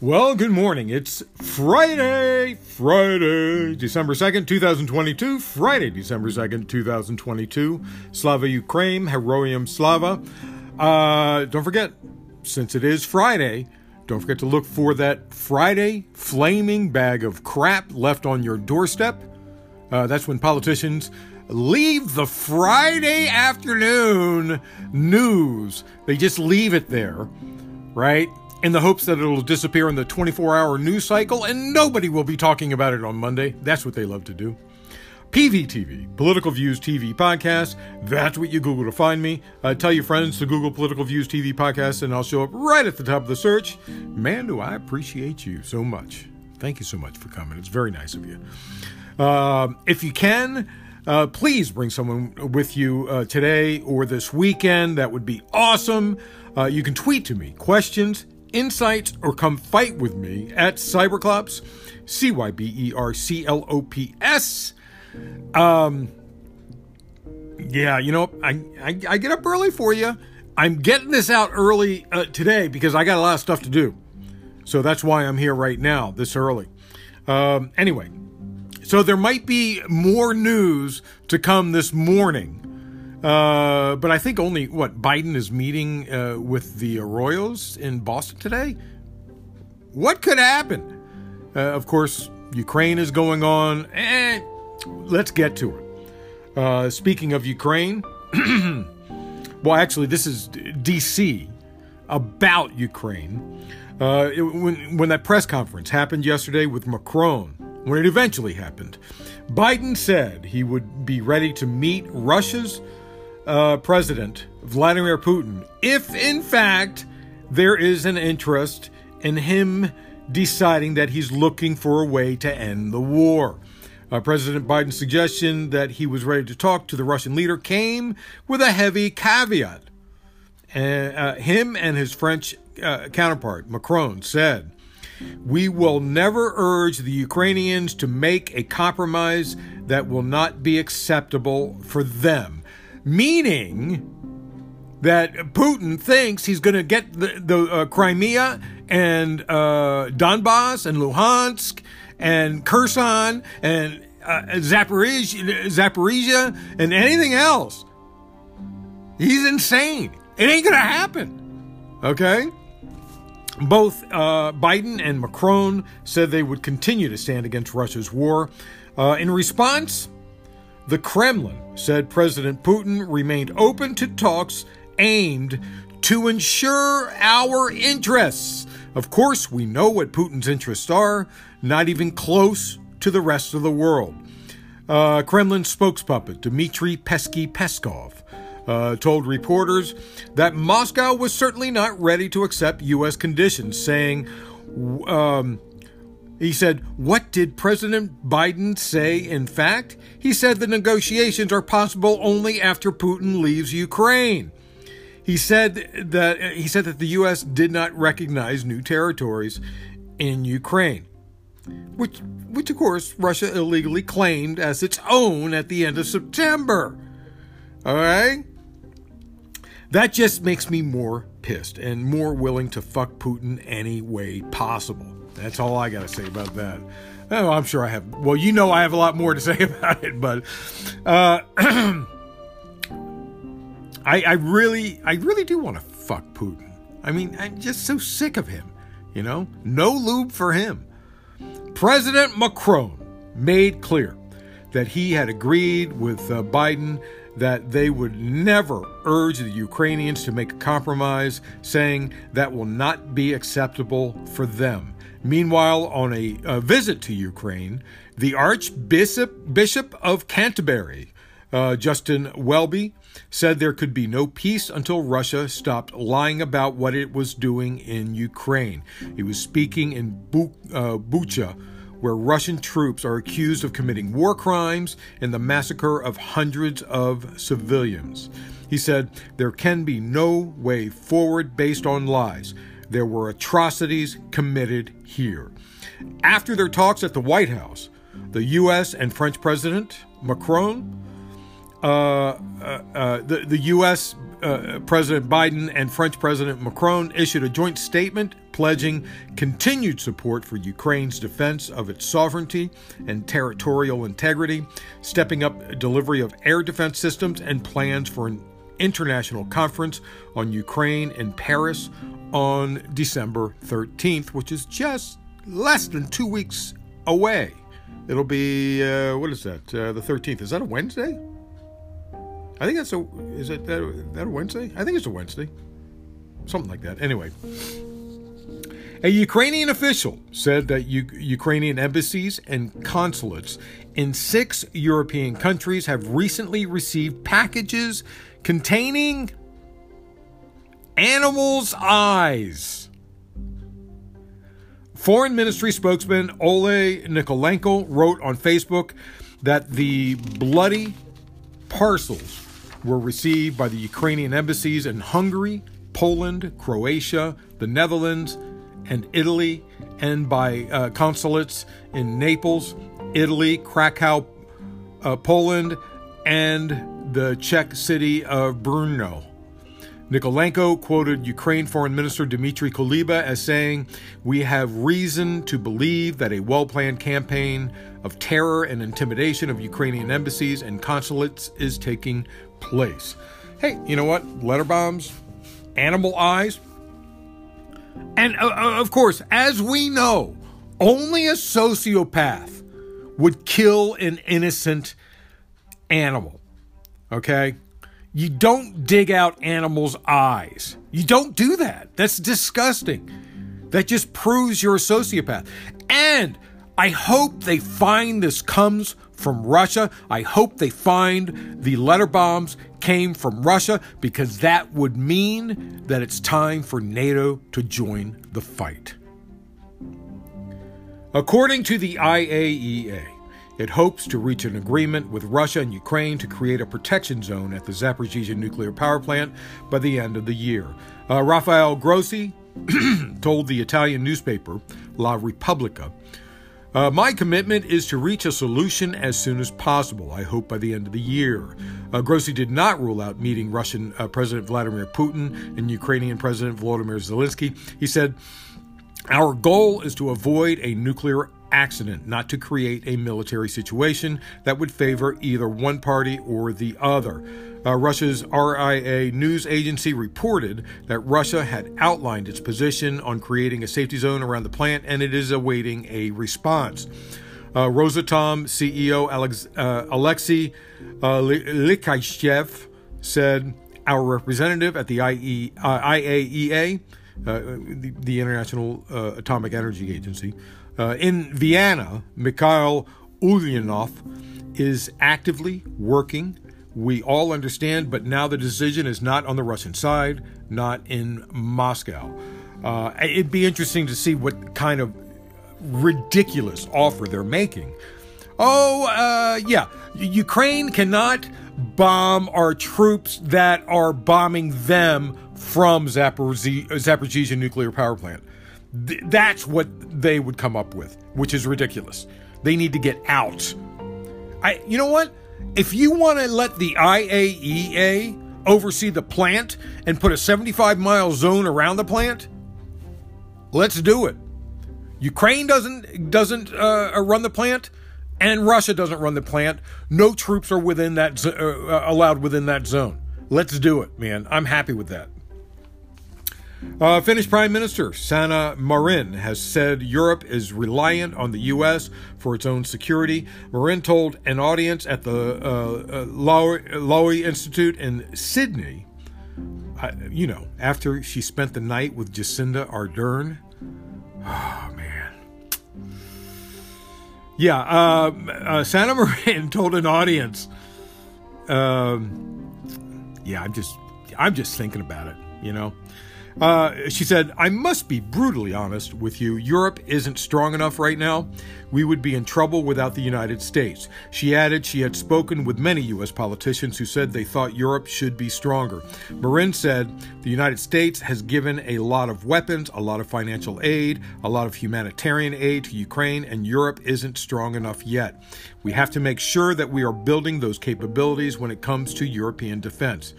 Well, good morning. It's Friday, Friday, December 2nd, 2022. Friday, December 2nd, 2022. Slava Ukraine, Heroyam Slava. Uh, don't forget, since it is Friday, don't forget to look for that Friday flaming bag of crap left on your doorstep. Uh, that's when politicians leave the Friday afternoon news. They just leave it there, right? In the hopes that it'll disappear in the 24 hour news cycle and nobody will be talking about it on Monday. That's what they love to do. PVTV, Political Views TV Podcast. That's what you Google to find me. Uh, tell your friends to Google Political Views TV Podcast, and I'll show up right at the top of the search. Man, do I appreciate you so much. Thank you so much for coming. It's very nice of you. Uh, if you can, uh, please bring someone with you uh, today or this weekend. That would be awesome. Uh, you can tweet to me questions, insights, or come fight with me at Cyberclops, C Y B E R C L O P S. Um, yeah, you know, I, I, I get up early for you. I'm getting this out early uh, today because I got a lot of stuff to do. So that's why I'm here right now, this early. Um, anyway, so there might be more news to come this morning. Uh, but I think only what Biden is meeting uh, with the Royals in Boston today. What could happen? Uh, of course, Ukraine is going on. Eh, let's get to it. Uh, speaking of Ukraine, well, actually, this is DC about Ukraine. Uh, it, when when that press conference happened yesterday with Macron, when it eventually happened, Biden said he would be ready to meet Russia's uh, president Vladimir Putin if, in fact, there is an interest in him deciding that he's looking for a way to end the war. Uh, President Biden's suggestion that he was ready to talk to the Russian leader came with a heavy caveat. Uh, uh, him and his French uh, counterpart, Macron, said, We will never urge the Ukrainians to make a compromise that will not be acceptable for them. Meaning that Putin thinks he's going to get the, the uh, Crimea and uh, Donbass and Luhansk and Kherson and uh, Zaporizhia, Zaporizhia and anything else. He's insane. It ain't going to happen. Okay? Both uh, Biden and Macron said they would continue to stand against Russia's war. Uh, in response, the Kremlin said President Putin remained open to talks aimed to ensure our interests. Of course, we know what Putin's interests are, not even close to the rest of the world. Uh, Kremlin spokespuppet Dmitry Pesky Peskov uh, told reporters that Moscow was certainly not ready to accept U.S. conditions, saying, um, he said, What did President Biden say? In fact, he said the negotiations are possible only after Putin leaves Ukraine. He said that he said that the U.S. did not recognize new territories in Ukraine, which, which of course Russia illegally claimed as its own at the end of September. All right, that just makes me more pissed and more willing to fuck Putin any way possible. That's all I got to say about that. Oh, I'm sure I have. Well, you know, I have a lot more to say about it, but uh, I, I really, I really do want to fuck Putin. I mean, I'm just so sick of him. You know, no lube for him. President Macron made clear that he had agreed with uh, Biden that they would never urge the Ukrainians to make a compromise, saying that will not be acceptable for them. Meanwhile, on a, a visit to Ukraine, the Archbishop Bishop of Canterbury, uh, Justin Welby, said there could be no peace until Russia stopped lying about what it was doing in Ukraine. He was speaking in uh, Bucha, where Russian troops are accused of committing war crimes and the massacre of hundreds of civilians. He said, There can be no way forward based on lies. There were atrocities committed here. After their talks at the White House, the U.S. and French President Macron uh, uh, uh, the, the U.S. Uh, President Biden and French President Macron issued a joint statement pledging continued support for Ukraine's defense of its sovereignty and territorial integrity, stepping up delivery of air defense systems, and plans for an international conference on Ukraine in Paris on December 13th, which is just less than two weeks away. It'll be, uh, what is that, uh, the 13th? Is that a Wednesday? I think that's a, is it that, that a Wednesday? I think it's a Wednesday. Something like that. Anyway. A Ukrainian official said that U- Ukrainian embassies and consulates in six European countries have recently received packages containing animals' eyes. Foreign Ministry spokesman Ole Nikolenko wrote on Facebook that the bloody parcels were received by the Ukrainian embassies in Hungary, Poland, Croatia, the Netherlands, and Italy, and by uh, consulates in Naples, Italy, Krakow, uh, Poland, and the Czech city of Brno. Nikolenko quoted Ukraine Foreign Minister Dmitry Kuleba as saying, We have reason to believe that a well planned campaign of terror and intimidation of Ukrainian embassies and consulates is taking place. Hey, you know what? Letter bombs, animal eyes. And uh, uh, of course, as we know, only a sociopath would kill an innocent animal. Okay? You don't dig out animals' eyes. You don't do that. That's disgusting. That just proves you're a sociopath. And I hope they find this comes from Russia. I hope they find the letter bombs came from Russia because that would mean that it's time for NATO to join the fight. According to the IAEA, it hopes to reach an agreement with Russia and Ukraine to create a protection zone at the Zaporizhzhia nuclear power plant by the end of the year. Uh, Rafael Grossi told the Italian newspaper La Repubblica uh, my commitment is to reach a solution as soon as possible, I hope by the end of the year. Uh, Grossi did not rule out meeting Russian uh, President Vladimir Putin and Ukrainian President Volodymyr Zelensky. He said, Our goal is to avoid a nuclear accident, not to create a military situation that would favor either one party or the other. Uh, Russia's RIA news agency reported that Russia had outlined its position on creating a safety zone around the plant and it is awaiting a response. Uh, Rosatom CEO Alex, uh, Alexei uh, Likhachev said, Our representative at the IE, uh, IAEA, uh, the, the, International uh, Atomic Energy Agency, uh, in Vienna, Mikhail Ulyanov is actively working. We all understand, but now the decision is not on the Russian side, not in Moscow. Uh, it'd be interesting to see what kind of ridiculous offer they're making. Oh, uh, yeah, Ukraine cannot bomb our troops that are bombing them from Zaporizhzhia nuclear power plant. Th- that's what they would come up with, which is ridiculous. They need to get out. I, you know what? If you want to let the IAEA oversee the plant and put a 75 mile zone around the plant, let's do it. Ukraine doesn't doesn't uh, run the plant, and Russia doesn't run the plant. No troops are within that uh, allowed within that zone. Let's do it, man. I'm happy with that. Uh, Finnish Prime Minister Sanna Marin has said Europe is reliant on the U.S. for its own security. Marin told an audience at the uh, uh, Lowy Institute in Sydney, uh, you know, after she spent the night with Jacinda Ardern. Oh, man. Yeah, uh, uh, Sanna Marin told an audience, um, yeah, I'm just, I'm just thinking about it, you know. Uh, she said, I must be brutally honest with you. Europe isn't strong enough right now. We would be in trouble without the United States. She added she had spoken with many U.S. politicians who said they thought Europe should be stronger. Marin said, The United States has given a lot of weapons, a lot of financial aid, a lot of humanitarian aid to Ukraine, and Europe isn't strong enough yet. We have to make sure that we are building those capabilities when it comes to European defense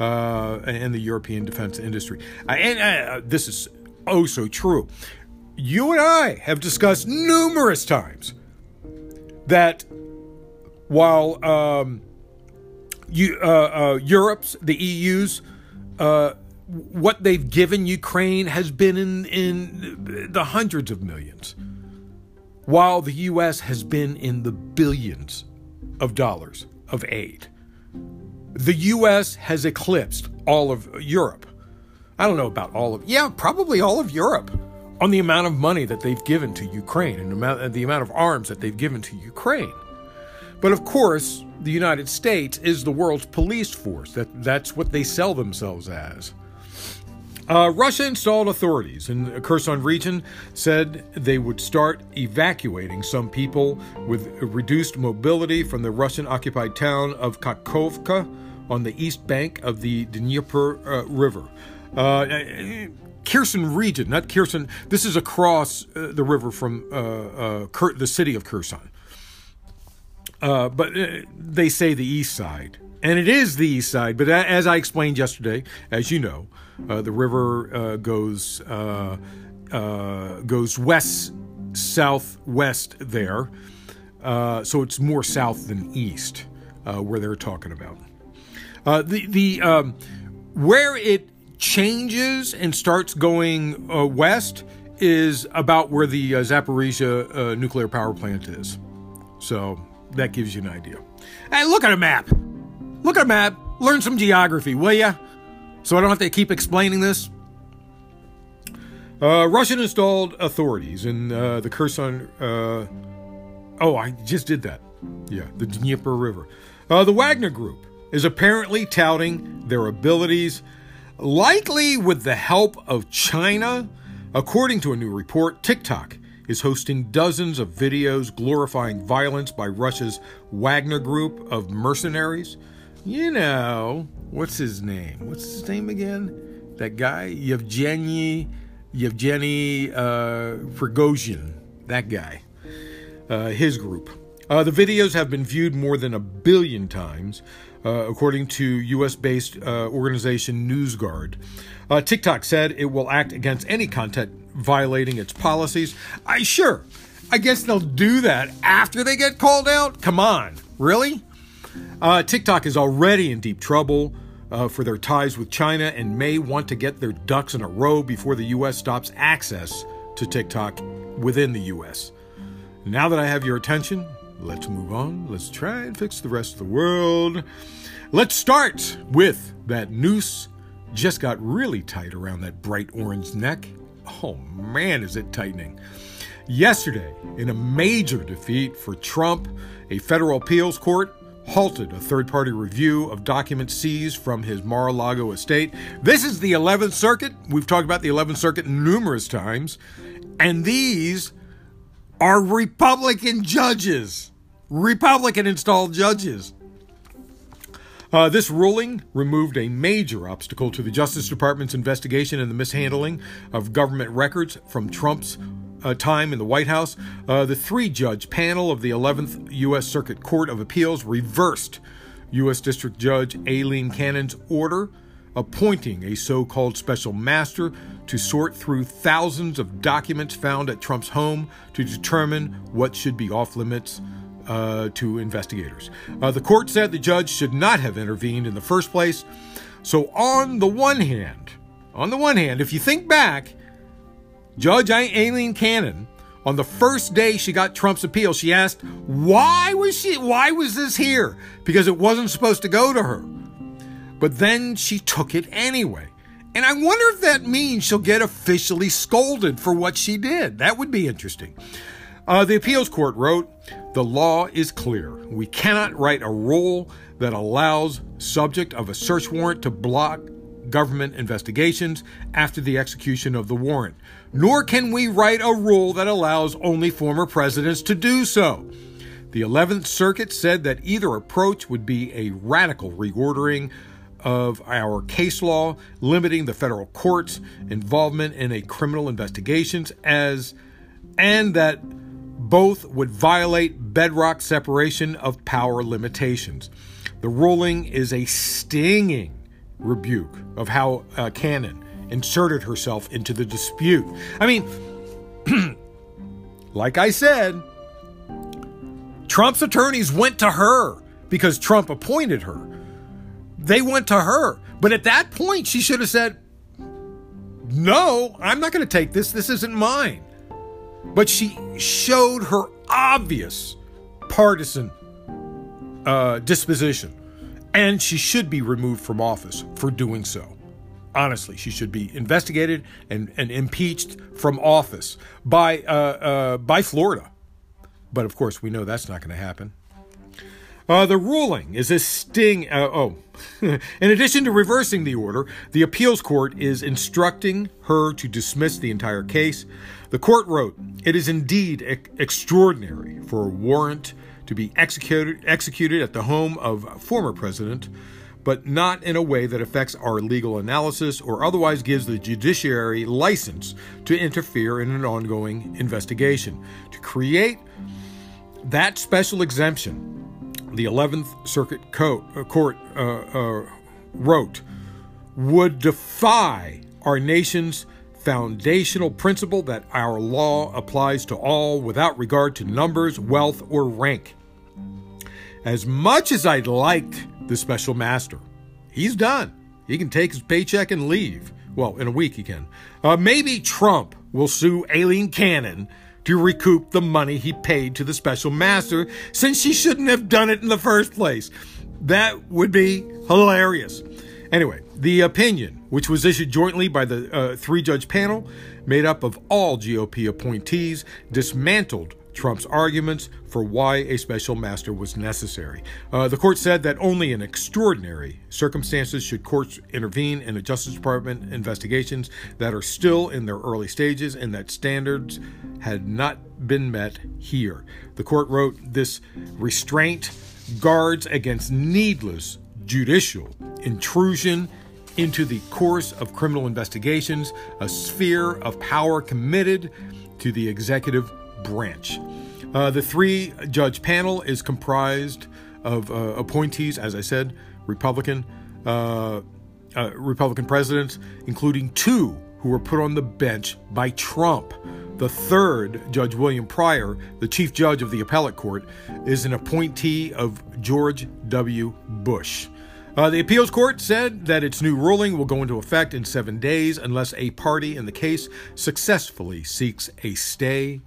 uh, in the European defense industry. Uh, and uh, this is oh so true. You and I have discussed numerous times that while um, you, uh, uh, Europe's, the EU's, uh, what they've given Ukraine has been in, in the hundreds of millions, while the U.S. has been in the billions of dollars of aid. The U.S. has eclipsed all of Europe. I don't know about all of, yeah, probably all of Europe on the amount of money that they've given to Ukraine and the amount, of arms that they've given to Ukraine. But of course, the United States is the world's police force. That, that's what they sell themselves as. Uh, Russia installed authorities in the Kherson region said they would start evacuating some people with reduced mobility from the Russian occupied town of Kakhovka on the east bank of the Dnieper uh, River. Uh, Kherson region, not Kherson. This is across uh, the river from uh, uh, the city of Kherson. Uh, but they say the east side, and it is the east side. But as I explained yesterday, as you know, the river goes goes west, southwest there, so it's more south than east where they're talking about. the the um, where it changes and starts going uh, west is about where the uh, Zaporizhia uh, nuclear power plant is. So that gives you an idea. Hey, look at a map. Look at a map. Learn some geography, will ya? So I don't have to keep explaining this. Uh, Russian installed authorities in uh, the Kherson. Uh, oh, I just did that. Yeah, the Dnieper River. Uh, the Wagner Group is apparently touting their abilities, likely with the help of China. According to a new report, TikTok is hosting dozens of videos glorifying violence by Russia's Wagner group of mercenaries. You know, what's his name? What's his name again? That guy, Yevgeny, Yevgeny uh, Prigozhin. That guy. Uh, his group. Uh, the videos have been viewed more than a billion times, uh, according to US based uh, organization NewsGuard. Uh, TikTok said it will act against any content violating its policies. I sure. I guess they'll do that after they get called out. Come on, really? Uh, TikTok is already in deep trouble uh, for their ties with China and may want to get their ducks in a row before the U.S. stops access to TikTok within the U.S. Now that I have your attention, let's move on. Let's try and fix the rest of the world. Let's start with that noose just got really tight around that bright orange neck Oh man, is it tightening. Yesterday, in a major defeat for Trump, a federal appeals court halted a third party review of documents seized from his Mar a Lago estate. This is the 11th Circuit. We've talked about the 11th Circuit numerous times. And these are Republican judges, Republican installed judges. Uh, this ruling removed a major obstacle to the Justice Department's investigation and the mishandling of government records from Trump's uh, time in the White House. Uh, the three judge panel of the 11th U.S. Circuit Court of Appeals reversed U.S. District Judge Aileen Cannon's order appointing a so called special master to sort through thousands of documents found at Trump's home to determine what should be off limits uh, to investigators. Uh, the court said the judge should not have intervened in the first place. So, on the one hand, on the one hand, if you think back, Judge Aileen Cannon, on the first day she got Trump's appeal, she asked, "Why was she? Why was this here? Because it wasn't supposed to go to her." But then she took it anyway. And I wonder if that means she'll get officially scolded for what she did. That would be interesting. Uh, the appeals court wrote The law is clear. We cannot write a rule that allows subject of a search warrant to block government investigations after the execution of the warrant, nor can we write a rule that allows only former presidents to do so. The 11th Circuit said that either approach would be a radical reordering of our case law, limiting the federal court's involvement in a criminal investigations as and that both would violate bedrock separation of power limitations. The ruling is a stinging rebuke of how uh, Cannon inserted herself into the dispute. I mean, like I said, Trump's attorneys went to her because Trump appointed her. They went to her. But at that point, she should have said, No, I'm not going to take this. This isn't mine. But she showed her obvious partisan uh, disposition. And she should be removed from office for doing so. Honestly, she should be investigated and, and impeached from office by, uh, uh, by Florida. But of course, we know that's not going to happen. Uh, the ruling is a sting. Uh, oh, in addition to reversing the order, the appeals court is instructing her to dismiss the entire case. The court wrote, It is indeed e- extraordinary for a warrant to be executed, executed at the home of former president, but not in a way that affects our legal analysis or otherwise gives the judiciary license to interfere in an ongoing investigation. To create that special exemption, the 11th Circuit uh, Court uh, uh, wrote, would defy our nation's foundational principle that our law applies to all without regard to numbers, wealth, or rank. As much as I'd liked the special master, he's done. He can take his paycheck and leave. Well, in a week he can. Uh, maybe Trump will sue Aileen Cannon to recoup the money he paid to the special master since she shouldn't have done it in the first place. That would be hilarious. Anyway, the opinion, which was issued jointly by the uh, three judge panel made up of all GOP appointees, dismantled Trump's arguments for why a special master was necessary. Uh, the court said that only in extraordinary circumstances should courts intervene in the Justice Department investigations that are still in their early stages and that standards had not been met here. The court wrote this restraint guards against needless judicial intrusion into the course of criminal investigations, a sphere of power committed to the executive branch. Uh, the three judge panel is comprised of uh, appointees, as I said, Republican, uh, uh, Republican presidents, including two who were put on the bench by Trump. The third, Judge William Pryor, the chief judge of the appellate court, is an appointee of George W. Bush. Uh, the appeals court said that its new ruling will go into effect in seven days unless a party in the case successfully seeks a stay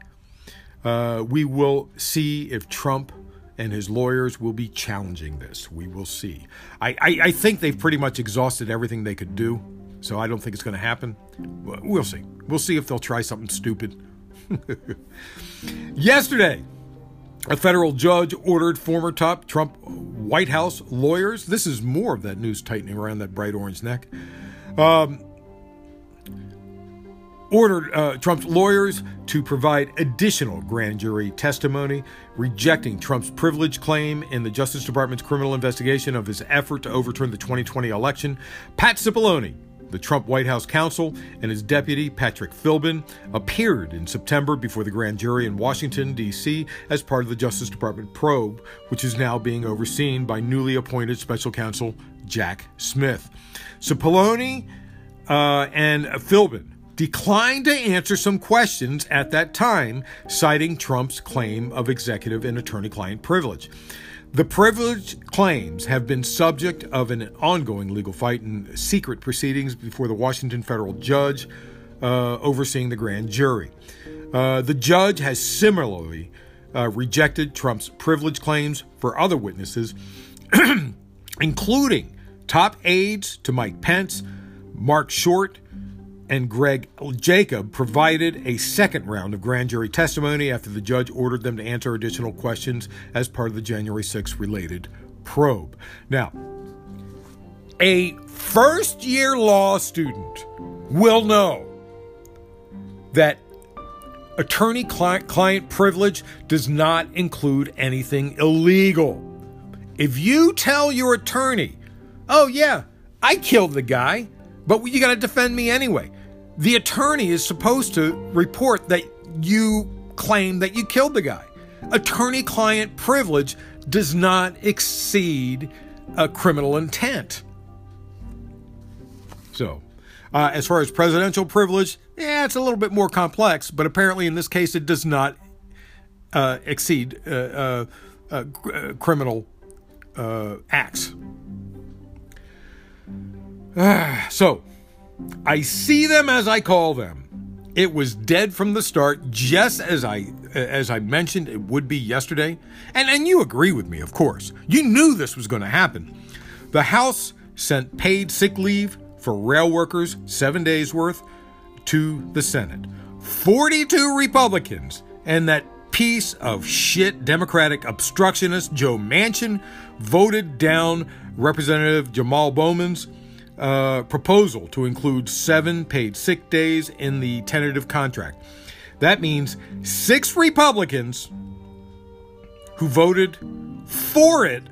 uh, we will see if Trump and his lawyers will be challenging this. We will see. I, I, I think they've pretty much exhausted everything they could do, so I don't think it's going to happen. We'll see. We'll see if they'll try something stupid. Yesterday, a federal judge ordered former top Trump White House lawyers. This is more of that news tightening around that bright orange neck. Um, ordered uh, Trump's lawyers to provide additional grand jury testimony, rejecting Trump's privilege claim in the Justice Department's criminal investigation of his effort to overturn the 2020 election. Pat Cipollone, the Trump White House counsel, and his deputy, Patrick Philbin, appeared in September before the grand jury in Washington, D.C., as part of the Justice Department probe, which is now being overseen by newly appointed special counsel Jack Smith. Cipollone uh, and Philbin declined to answer some questions at that time, citing Trump's claim of executive and attorney client privilege. The privilege claims have been subject of an ongoing legal fight in secret proceedings before the Washington federal judge uh, overseeing the grand jury. Uh, the judge has similarly uh, rejected Trump's privilege claims for other witnesses, including top aides to Mike Pence, Marc Short, and Greg Jacob provided a second round of grand jury testimony after the judge ordered them to answer additional questions as part of the January 6 related probe. Now, a first year law student will know that attorney client privilege does not include anything illegal. If you tell your attorney, oh, yeah, I killed the guy, but you got to defend me anyway. The attorney is supposed to report that you claim that you killed the guy. Attorney client privilege does not exceed a criminal intent. So, Uh, as far as presidential privilege, yeah, it's a little bit more complex, but apparently in this case it does not uh, exceed uh, uh, uh criminal acts. so, I see them as I call them. It was dead from the start, just as I as I mentioned it would be yesterday. And and you agree with me, of course. You knew this was going to happen. The House sent paid sick leave for rail workers, 7 days worth, to the Senate. 42 Republicans and that piece of shit Democratic obstructionist Joe Manchin voted down Representative Jamaal Bowman's uh, proposal to include seven paid sick days in the tentative contract. That means six Republicans who voted for it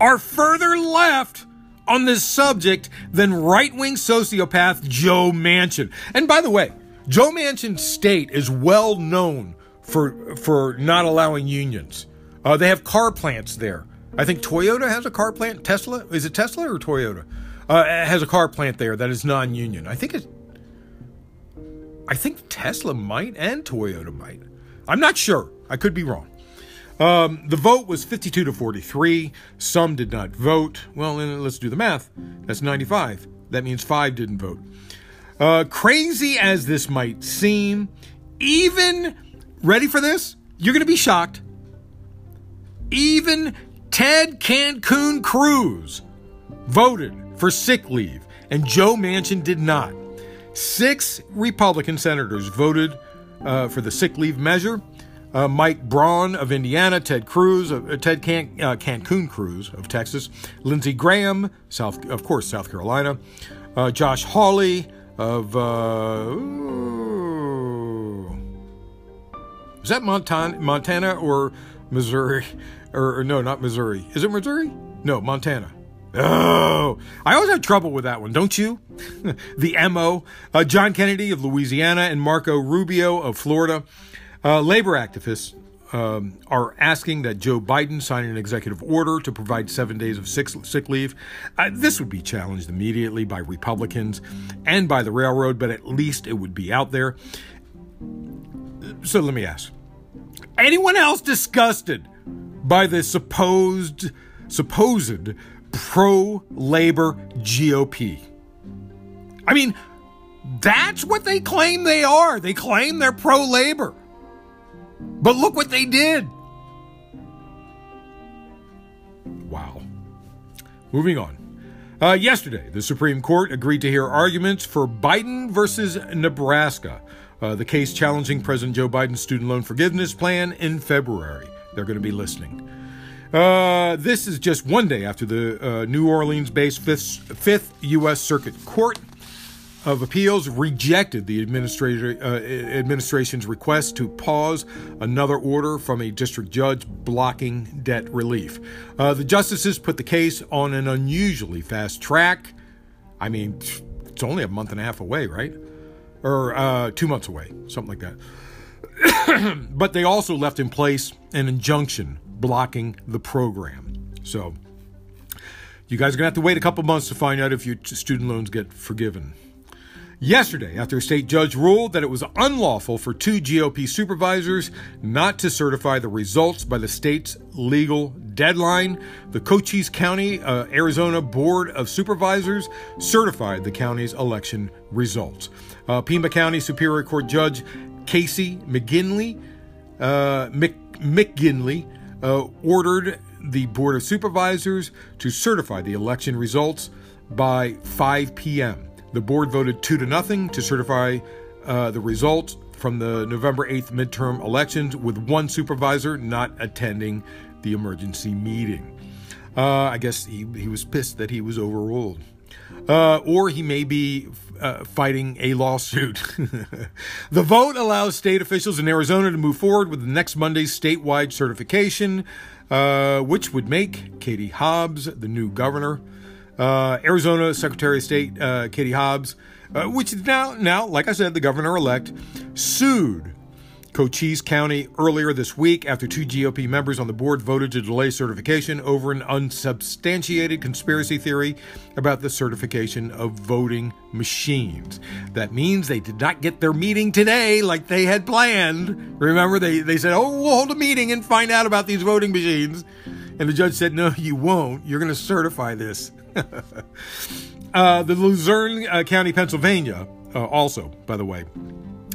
are further left on this subject than right wing sociopath Joe Manchin. And by the way, Joe Manchin's state is well known for, for not allowing unions. Uh, they have car plants there. I think Toyota has a car plant. Tesla? Is it Tesla or Toyota? Uh, has a car plant there that is non-union. I think it. I think Tesla might and Toyota might. I'm not sure. I could be wrong. Um, the vote was 52 to 43. Some did not vote. Well, let's do the math. That's 95. That means five didn't vote. Uh, crazy as this might seem, even ready for this? You're going to be shocked. Even Ted Cancun Cruz voted for sick leave, and Joe Manchin did not. Six Republican senators voted uh, for the sick leave measure. Uh, Mike Braun of Indiana, Ted Cruz, uh, Ted Can- uh, Cancun Cruz of Texas, Lindsey Graham, South, of course, South Carolina, uh, Josh Hawley of uh, is that Montana, Montana or Missouri, or, or no, not Missouri. Is it Missouri? No, Montana. Oh, I always have trouble with that one, don't you? the MO. Uh, John Kennedy of Louisiana and Marco Rubio of Florida. Uh, labor activists um, are asking that Joe Biden sign an executive order to provide seven days of sick, sick leave. Uh, this would be challenged immediately by Republicans and by the railroad, but at least it would be out there. So let me ask anyone else disgusted by the supposed supposed pro labor GOP. I mean, that's what they claim they are. They claim they're pro labor. But look what they did. Wow. Moving on. Uh, yesterday, the Supreme Court agreed to hear arguments for Biden versus Nebraska, uh, the case challenging President Joe Biden's student loan forgiveness plan in February. They're going to be listening. Uh, this is just one day after the uh, New Orleans based Fifth, Fifth U.S. Circuit Court of Appeals rejected the uh, administration's request to pause another order from a district judge blocking debt relief. Uh, the justices put the case on an unusually fast track. I mean, it's only a month and a half away, right? Or uh, two months away, something like that. but they also left in place an injunction blocking the program. So you guys are going to have to wait a couple months to find out if your student loans get forgiven. Yesterday, after a state judge ruled that it was unlawful for two GOP supervisors not to certify the results by the state's legal deadline, the Cochise County, uh, Arizona Board of Supervisors certified the county's election results. Uh, Pima County Superior Court Judge Casey McGinley, uh, Mc, McGinley uh, ordered the Board of Supervisors to certify the election results by 5 p.m. The board voted 2 to nothing to certify uh, the results from the November 8th midterm elections, with one supervisor not attending the emergency meeting. Uh, I guess he, he was pissed that he was overruled. Uh, or he may be uh, fighting a lawsuit. the vote allows state officials in Arizona to move forward with next Monday's statewide certification, uh, which would make Katie Hobbs the new governor. Uh, Arizona Secretary of State uh, Katie Hobbs, uh, which is now, now, like I said, the governor elect, sued Cochise County earlier this week after two GOP members on the board voted to delay certification over an unsubstantiated conspiracy theory about the certification of voting machines. That means they did not get their meeting today like they had planned. Remember, they, they said, oh, we'll hold a meeting and find out about these voting machines. And the judge said, no, you won't. You're going to certify this. uh, the Luzerne uh, County, Pennsylvania, uh, also, by the way,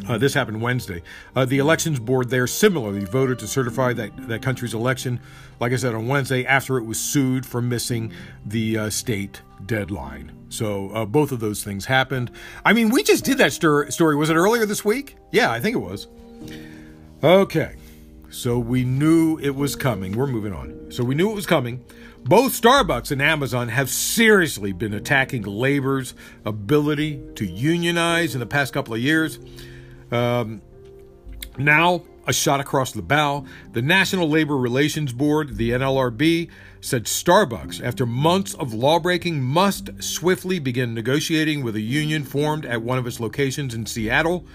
uh, this happened Wednesday. Uh, the elections board there similarly voted to certify that, that country's election, like I said, on Wednesday after it was sued for missing the uh, state deadline. So uh, both of those things happened. I mean, we just did that stor- story. Was it earlier this week? Yeah, I think it was. Okay. So we knew it was coming. We're moving on. So we knew it was coming. Both Starbucks and Amazon have seriously been attacking labor's ability to unionize in the past couple of years. Um, now, a shot across the bow, the National Labor Relations Board, the NLRB, said Starbucks, after months of lawbreaking, must swiftly begin negotiating with a union formed at one of its locations in Seattle.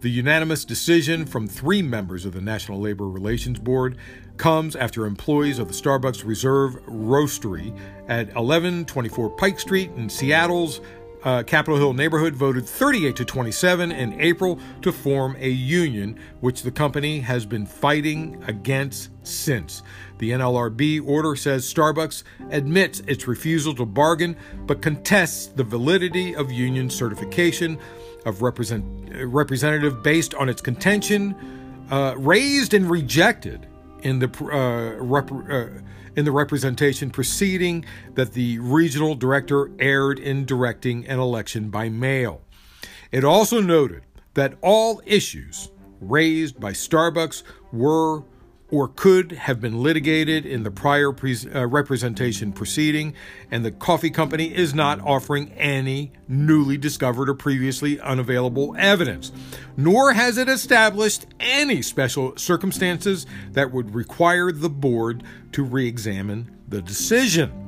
The unanimous decision from three members of the National Labor Relations Board comes after employees of the Starbucks Reserve Roastery at 1124 Pike Street in Seattle's uh, Capitol Hill neighborhood voted 38 to 27 in April to form a union, which the company has been fighting against since. The NLRB order says Starbucks admits its refusal to bargain, but contests the validity of union certification of represent, representative based on its contention uh, raised and rejected in the uh, rep, uh, in the representation proceeding that the regional director erred in directing an election by mail. It also noted that all issues raised by Starbucks were or could have been litigated in the prior pre- uh, representation proceeding, and the coffee company is not offering any newly discovered or previously unavailable evidence, nor has it established any special circumstances that would require the board to re examine the decision.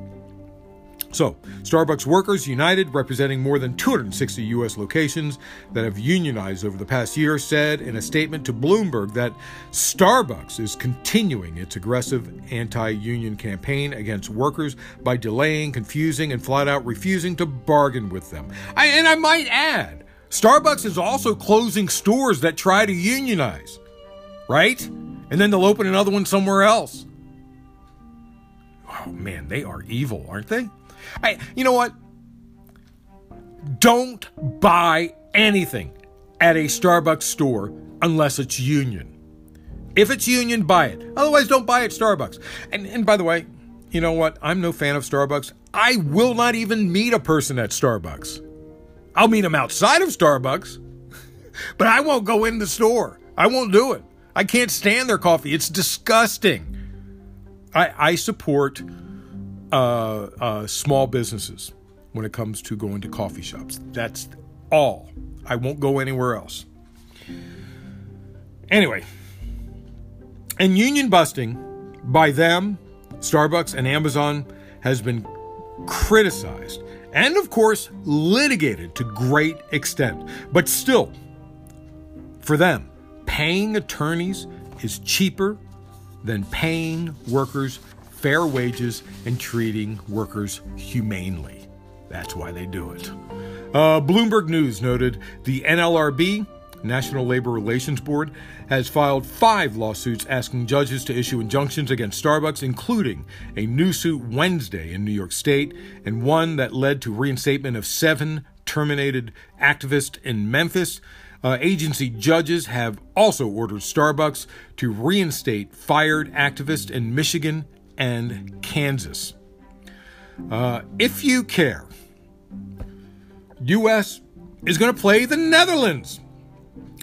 So, Starbucks Workers United, representing more than 260 U.S. locations that have unionized over the past year, said in a statement to Bloomberg that Starbucks is continuing its aggressive anti union campaign against workers by delaying, confusing, and flat out refusing to bargain with them. I, and I might add, Starbucks is also closing stores that try to unionize, right? And then they'll open another one somewhere else. Oh man, they are evil, aren't they? I, you know what? Don't buy anything at a Starbucks store unless it's union. If it's union, buy it. Otherwise, don't buy at Starbucks. And, and by the way, you know what? I'm no fan of Starbucks. I will not even meet a person at Starbucks. I'll meet them outside of Starbucks, but I won't go in the store. I won't do it. I can't stand their coffee. It's disgusting. I, I support uh, uh, small businesses when it comes to going to coffee shops. That's all. I won't go anywhere else. Anyway, and union busting by them, Starbucks, and Amazon has been criticized and, of course, litigated to great extent. But still, for them, paying attorneys is cheaper than paying workers fair wages and treating workers humanely. That's why they do it. Uh, Bloomberg News noted the NLRB, National Labor Relations Board, has filed five lawsuits asking judges to issue injunctions against Starbucks, including a new suit Wednesday in New York State and one that led to reinstatement of seven terminated activists in Memphis. Uh, agency judges have also ordered Starbucks to reinstate fired activists in Michigan and Kansas. Uh, if you care, U.S. is going to play the Netherlands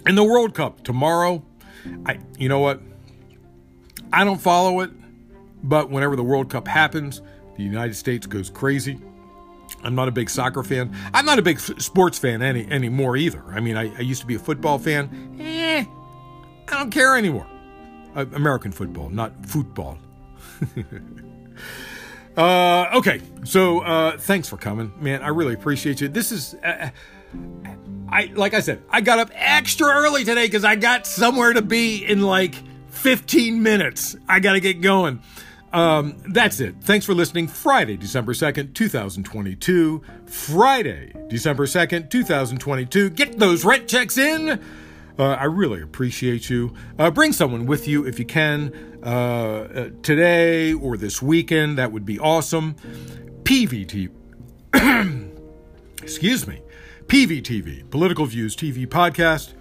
in the World Cup tomorrow. I, you know what? I don't follow it, but whenever the World Cup happens, the United States goes crazy. I'm not a big soccer fan. I'm not a big f- sports fan any anymore either. I mean, I, I, used to be a football fan. Eh, I don't care anymore. Uh, American football, not football. uh, okay, so uh, thanks for coming, man. I really appreciate you. This is. Uh, I like I said, I got up extra early today because I got somewhere to be in like 15 minutes. I got to get going. Um, that's it. Thanks for listening. Friday, December 2nd, 2022. Friday, December 2nd, 2022. Get those rent checks in. Uh, I really appreciate you. Uh, bring someone with you if you can uh, uh today or this weekend. That would be awesome. PVT. Excuse me. PVTV, Political Views TV podcast.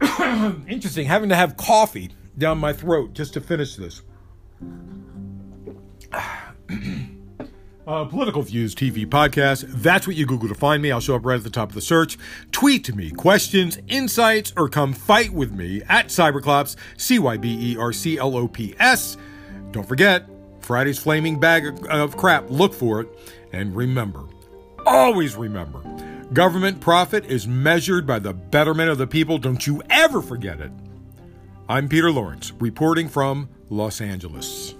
Interesting, having to have coffee down my throat just to finish this. Uh, Political Views TV podcast. That's what you Google to find me. I'll show up right at the top of the search. Tweet to me questions, insights, or come fight with me at Cyberclops, C Y B E R C L O P S. Don't forget, Friday's flaming bag of crap. Look for it. And remember, always remember, government profit is measured by the betterment of the people. Don't you ever forget it. I'm Peter Lawrence, reporting from Los Angeles.